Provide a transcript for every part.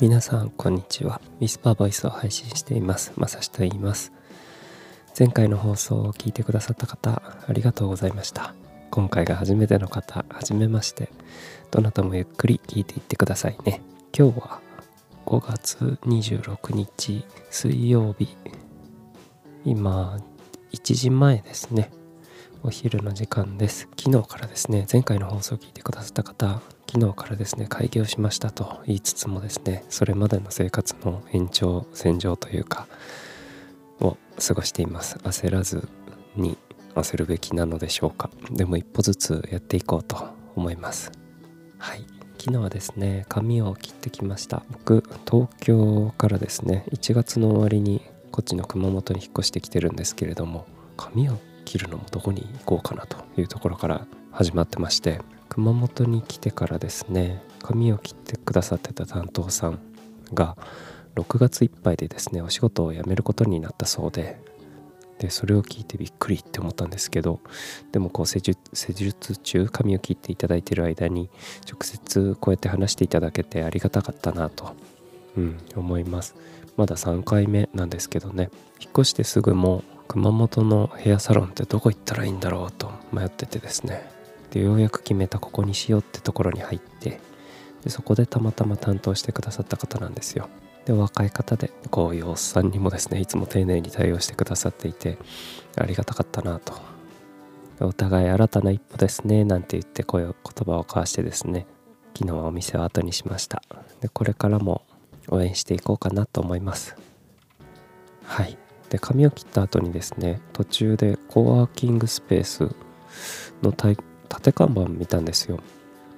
皆さんこんにちは。ウィスパーボイスを配信しています。まさしと言います。前回の放送を聞いてくださった方ありがとうございました。今回が初めての方はじめまして。どなたもゆっくり聞いていってくださいね。今日は5月26日水曜日。今1時前ですね。お昼の時間です。昨日からですね前回の放送を聞いてくださった方昨日からですね開業しましたと言いつつもですねそれまでの生活の延長線上というかを過ごしています。焦らずに焦るべきなのでしょうか。でも一歩ずつやっていこうと思います。はい。昨日はですね髪を切ってきました。僕東京からですね1月の終わりにこっちの熊本に引っ越してきてるんですけれども髪を切るのもどこに行こうかなというところから始まってまして熊本に来てからですね髪を切ってくださってた担当さんが6月いっぱいでですねお仕事を辞めることになったそうででそれを聞いてびっくりって思ったんですけどでもこう施術中髪を切っていただいてる間に直接こうやって話していただけてありがたかったなと、うん、思います。まだ3回目なんですけどね引っ越してすぐも熊本のヘアサロンってどこ行ったらいいんだろうと迷っててですね。でようやく決めたここにしようってところに入ってでそこでたまたま担当してくださった方なんですよ。で若い方でこういうおっさんにもですねいつも丁寧に対応してくださっていてありがたかったなと。お互い新たな一歩ですねなんて言って声を言葉を交わしてですね昨日はお店を後にしました。でこれからも応援していこうかなと思います。はい。で髪を切った後にですね途中でコワーキングスペースの体縦看板見たんですよ、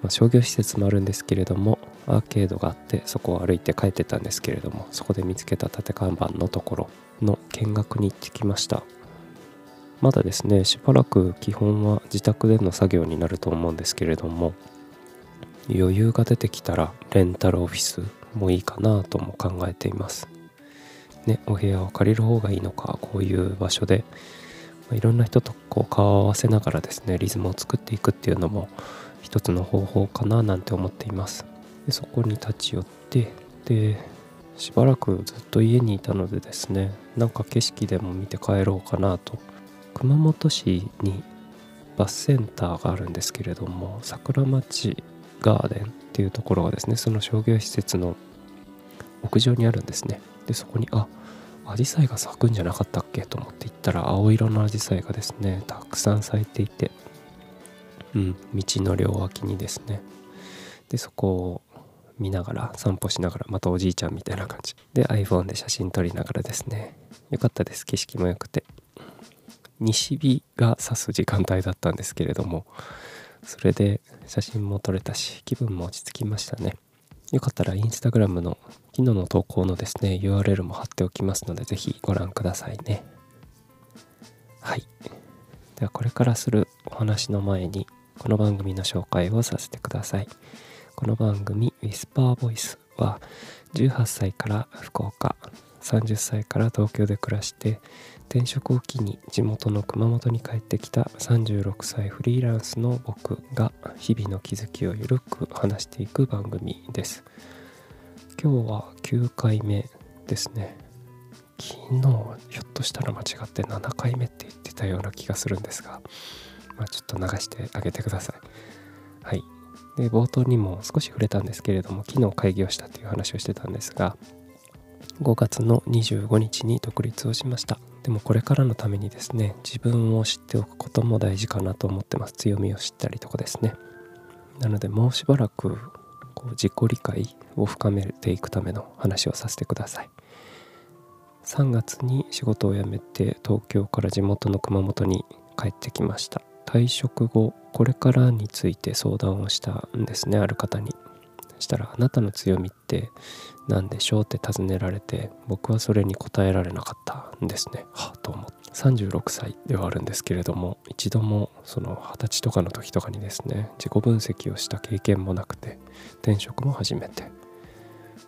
まあ、商業施設もあるんですけれどもアーケードがあってそこを歩いて帰ってたんですけれどもそこで見つけた縦看板のところの見学に行ってきました。まだですねしばらく基本は自宅での作業になると思うんですけれども余裕が出てきたらレンタルオフィスもいいかなとも考えています。ね、お部屋を借りる方がいいのかこういう場所で、いろんな人とこう顔を合わせながらですねリズムを作っていくっていうのも一つの方法かななんて思っています。でそこに立ち寄ってでしばらくずっと家にいたのでですねなんか景色でも見て帰ろうかなと。熊本市にバスセンターがあるんですけれども桜町ガーデンっていうところがですねその商業施設の屋上にあるんですね。でそこにあアジサイが咲くんじゃなかったっけと思って行ったら青色のアジサイがですねたくさん咲いていてうん道の両脇にですね。でそこを見ながら散歩しながらまたおじいちゃんみたいな感じ。で iPhone で写真撮りながらですね。よかったです景色も良くて。西日が差す時間帯だったんですけれどもそれで写真も撮れたし気分も落ち着きましたね。よかったらインスタグラムの昨日の投稿のですね URL も貼っておきますので是非ご覧くださいね。はい。ではこれからするお話の前にこの番組の紹介をさせてください。この番組 Whisper Voice は18歳から福岡30歳から東京で暮らして転職を機に地元の熊本に帰ってきた36歳フリーランスの僕が日々の気づきをゆるく話していく番組です。今日は9回目ですね。昨日ひょっとしたら間違って7回目って言ってたような気がするんですが、まあ、ちょっと流してあげてください。はい。で冒頭にも少し触れたんですけれども昨日開業したという話をしてたんですが5月の25日に独立をしました。でもこれからのためにですね自分を知っておくことも大事かなと思ってます。強みを知ったりとかですね。なのでもうしばらくこう自己理解を深めていくための話をさせてください。3月に仕事を辞めて東京から地元の熊本に帰ってきました。退職後これからについて相談をしたんですねある方に。したら「あなたの強みって何でしょう?」って尋ねられて僕はそれに答えられなかったんですね。はあと思って。36歳ではあるんですけれども一度もその二十歳とかの時とかにですね自己分析をした経験もなくて転職も初めて。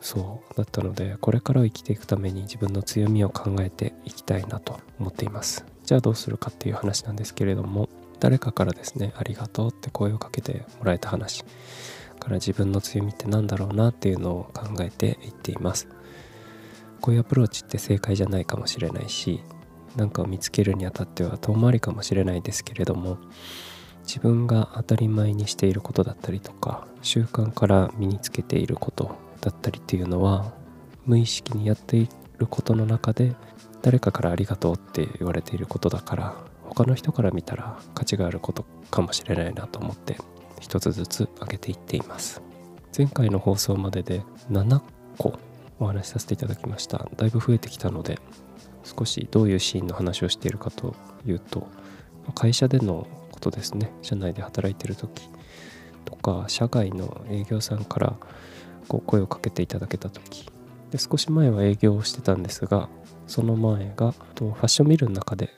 そうだったのでこれから生きていくために自分の強みを考えていきたいなと思っています。じゃあどうするかっていう話なんですけれども誰かからですねありがとうって声をかけてもらえた話。から自分の強みって何だろうなっていうのを考えていっています。こういうアプローチって正解じゃないかもしれないし何かを見つけるにあたっては遠回りかもしれないですけれども自分が当たり前にしていることだったりとか習慣から身につけていることだったりっていうのは無意識にやっていることの中で誰かからありがとうって言われていることだから他の人から見たら価値があることかもしれないなと思って一つずつ上げていっています。前回の放送までで7個お話しさせていただきました。だいぶ増えてきたので少しどういうシーンの話をしているかというと会社でのことですね。社内で働いてる時とか社外の営業さんからこう声をかけていただけた時。で少し前は営業をしてたんですがその前がとファッションビルの中で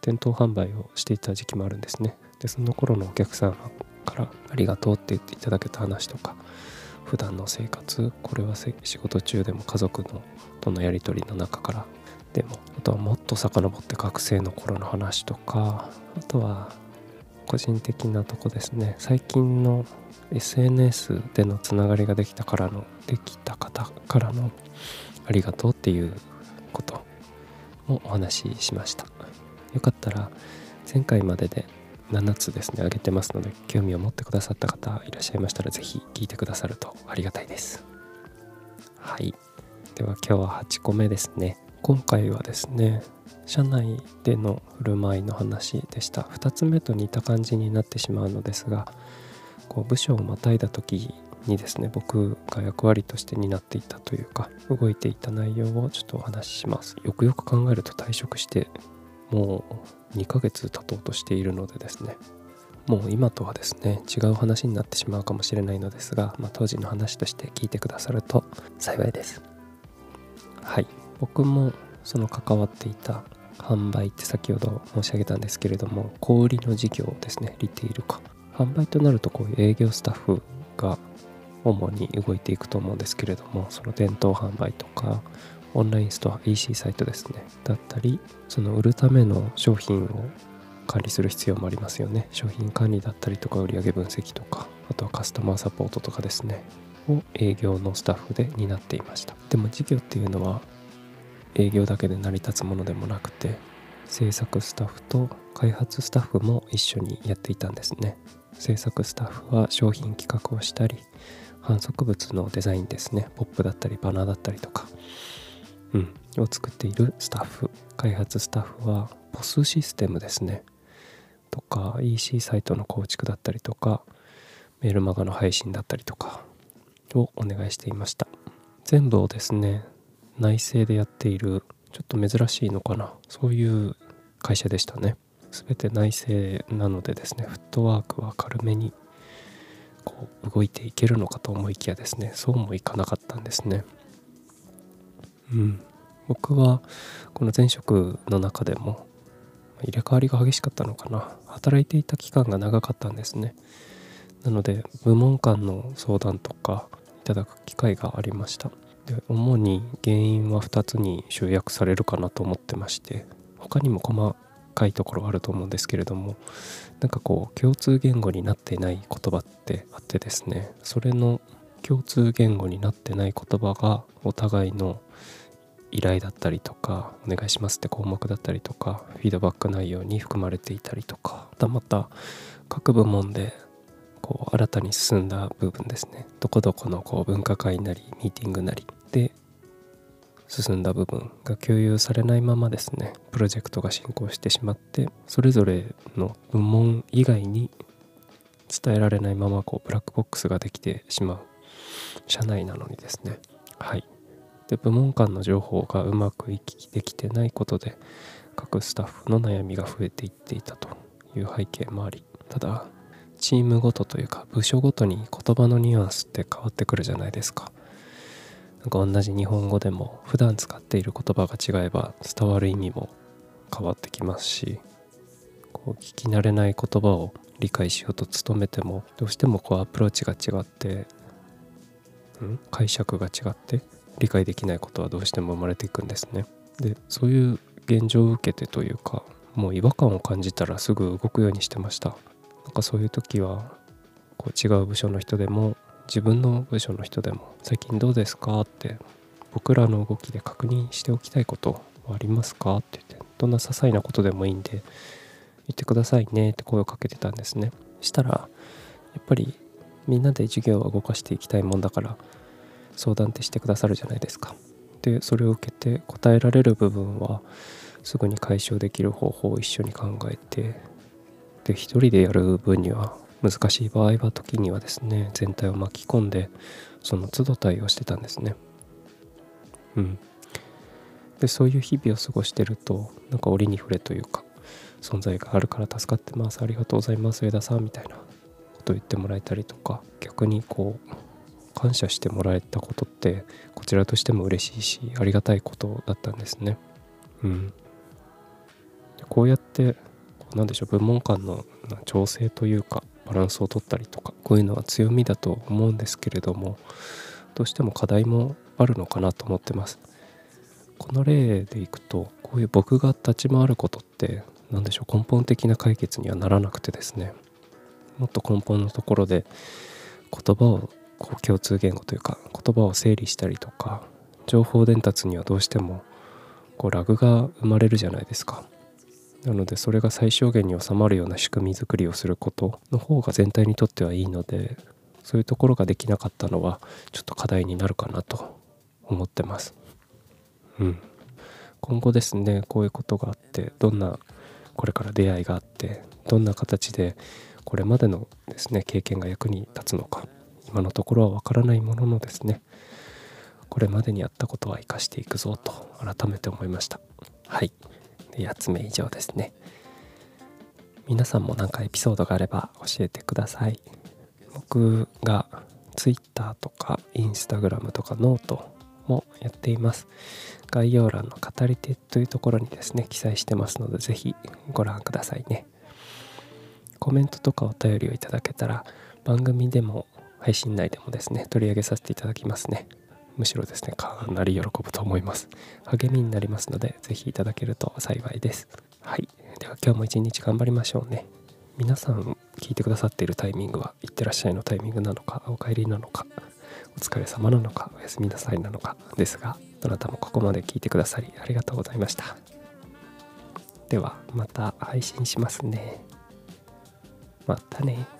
店頭販売をしていた時期もあるんですね。でその頃のお客さんからありがとうって言っていただけた話とか普段の生活これは仕事中でも家族のとのやり取りの中からでもあとはもっと遡って学生の頃の話とかあとは個人的なとこですね。最近の SNS でのつながりができたからのできた方からのありがとうっていうこともお話ししました。よかったら前回までで7つですねあげてますので興味を持ってくださった方いらっしゃいましたら是非聞いてくださるとありがたいです。はい。では今日は8個目ですね。今回はですね社内での振る舞いの話でした。2つ目と似た感じになってしまうのですがこう部署をまたいだ時にですね僕が役割として担っていたというか動いていた内容をちょっとお話しします。よくよく考えると退職してもう2ヶ月経とうとしているのでですねもう今とはですね違う話になってしまうかもしれないのですが、まあ、当時の話として聞いてくださると幸いです。はい。僕もその関わっていた販売って先ほど申し上げたんですけれども小売りの事業ですねリテールか販売となるとこういう営業スタッフが主に動いていくと思うんですけれどもその店頭販売とかオンラインストア EC サイトですね。だったりその売るための商品を管理する必要もありますよね。商品管理だったりとか売上分析とかあとはカスタマーサポートとかですね。を営業のスタッフで担っていました。でも事業っていうのは営業だけで成り立つものでもなくて制作スタッフと開発スタッフも一緒にやっていたんですね。制作スタッフは商品企画をしたり反則物のデザインですね。ポップだったりバナーだったりとか、うん、を作っているスタッフ開発スタッフは POS システムですね。とか EC サイトの構築だったりとかメールマガの配信だったりとかをお願いしていました。全部をですね内政でやっているちょっと珍しいのかな。そういう会社でしたね。全て内政なのでですねフットワークは軽めにこう動いていけるのかと思いきやですねそうもいかなかったんですね。うん。僕はこの前職の中でも入れ替わりが激しかったのかな。働いていた期間が長かったんですね。なので部門間の相談とかいただく機会がありました。で主に原因は2つに集約されるかなと思ってまして他にも細かいところあると思うんですけれどもなんかこう共通言語になっていない言葉ってあってですねそれの共通言語になってない言葉がお互いの依頼だったりとかお願いしますって項目だったりとかフィードバック内容に含まれていたりとかまたまた各部門でこう新たに進んだ部分ですね。どこどこのこう分科会なりミーティングなりで進んだ部分が共有されないままですね。プロジェクトが進行してしまってそれぞれの部門以外に伝えられないままこうブラックボックスができてしまう社内なのにですね。はい。で部門間の情報がうまく行き来できてないことで各スタッフの悩みが増えていっていたという背景もあり。ただチームごとというか部署ごとに言葉のニュアンスって変わってくるじゃないですか。なんか同じ日本語でも普段使っている言葉が違えば伝わる意味も変わってきますしこう聞き慣れない言葉を理解しようと努めてもどうしてもこうアプローチが違ってん？解釈が違って理解できないことはどうしても生まれていくんですね。でそういう現状を受けてというかもう違和感を感じたらすぐ動くようにしてました。なんかそういう時はこう違う部署の人でも自分の部署の人でも「最近どうですか?」って僕らの動きで確認しておきたいことはありますか？って言ってどんな些細なことでもいいんで言ってくださいねって声をかけてたんですねしたらやっぱりみんなで授業を動かしていきたいもんだから相談ってしてくださるじゃないですか。でそれを受けて答えられる部分はすぐに解消できる方法を一緒に考えてで一人でやる分には難しい場合は時にはですね全体を巻き込んでその都度対応してたんですね。うん。でそういう日々を過ごしてるとなんか折に触れというか存在があるから助かってますありがとうございます上田さんみたいなことを言ってもらえたりとか逆にこう感謝してもらえたことってこちらとしても嬉しいしありがたいことだったんですね。うん。こうやって何でしょう部門間の調整というかバランスを取ったりとかこういうのは強みだと思うんですけれどもどうしても課題もあるのかなと思ってます。この例でいくとこういう僕が立ち回ることって何でしょう根本的な解決にはならなくてですね。もっと根本のところで言葉をこう共通言語というか言葉を整理したりとか情報伝達にはどうしてもこうラグが生まれるじゃないですか。なのでそれが最小限に収まるような仕組み作りをすることの方が全体にとってはいいのでそういうところができなかったのはちょっと課題になるかなと思ってます。うん、今後ですねこういうことがあってどんなこれから出会いがあってどんな形でこれまでのですね経験が役に立つのか。今のところはわからないもののですねこれまでにやったことは生かしていくぞと改めて思いました。はい。で8つ目以上ですね。皆さんも何かエピソードがあれば教えてください。僕が Twitter とか Instagram とかノートもやっています。概要欄の語り手というところにですね記載してますので是非ご覧くださいね。コメントとかお便りをいただけたら番組でも配信内でもですね取り上げさせていただきますね。むしろですねかなり喜ぶと思います。励みになりますので是非いただけると幸いです。はい。では今日も一日頑張りましょうね。皆さん聞いてくださっているタイミングはいってらっしゃいのタイミングなのかお帰りなのかお疲れ様なのかおやすみなさいなのかですがどなたもここまで聞いてくださりありがとうございました。ではまた配信しますね。またね。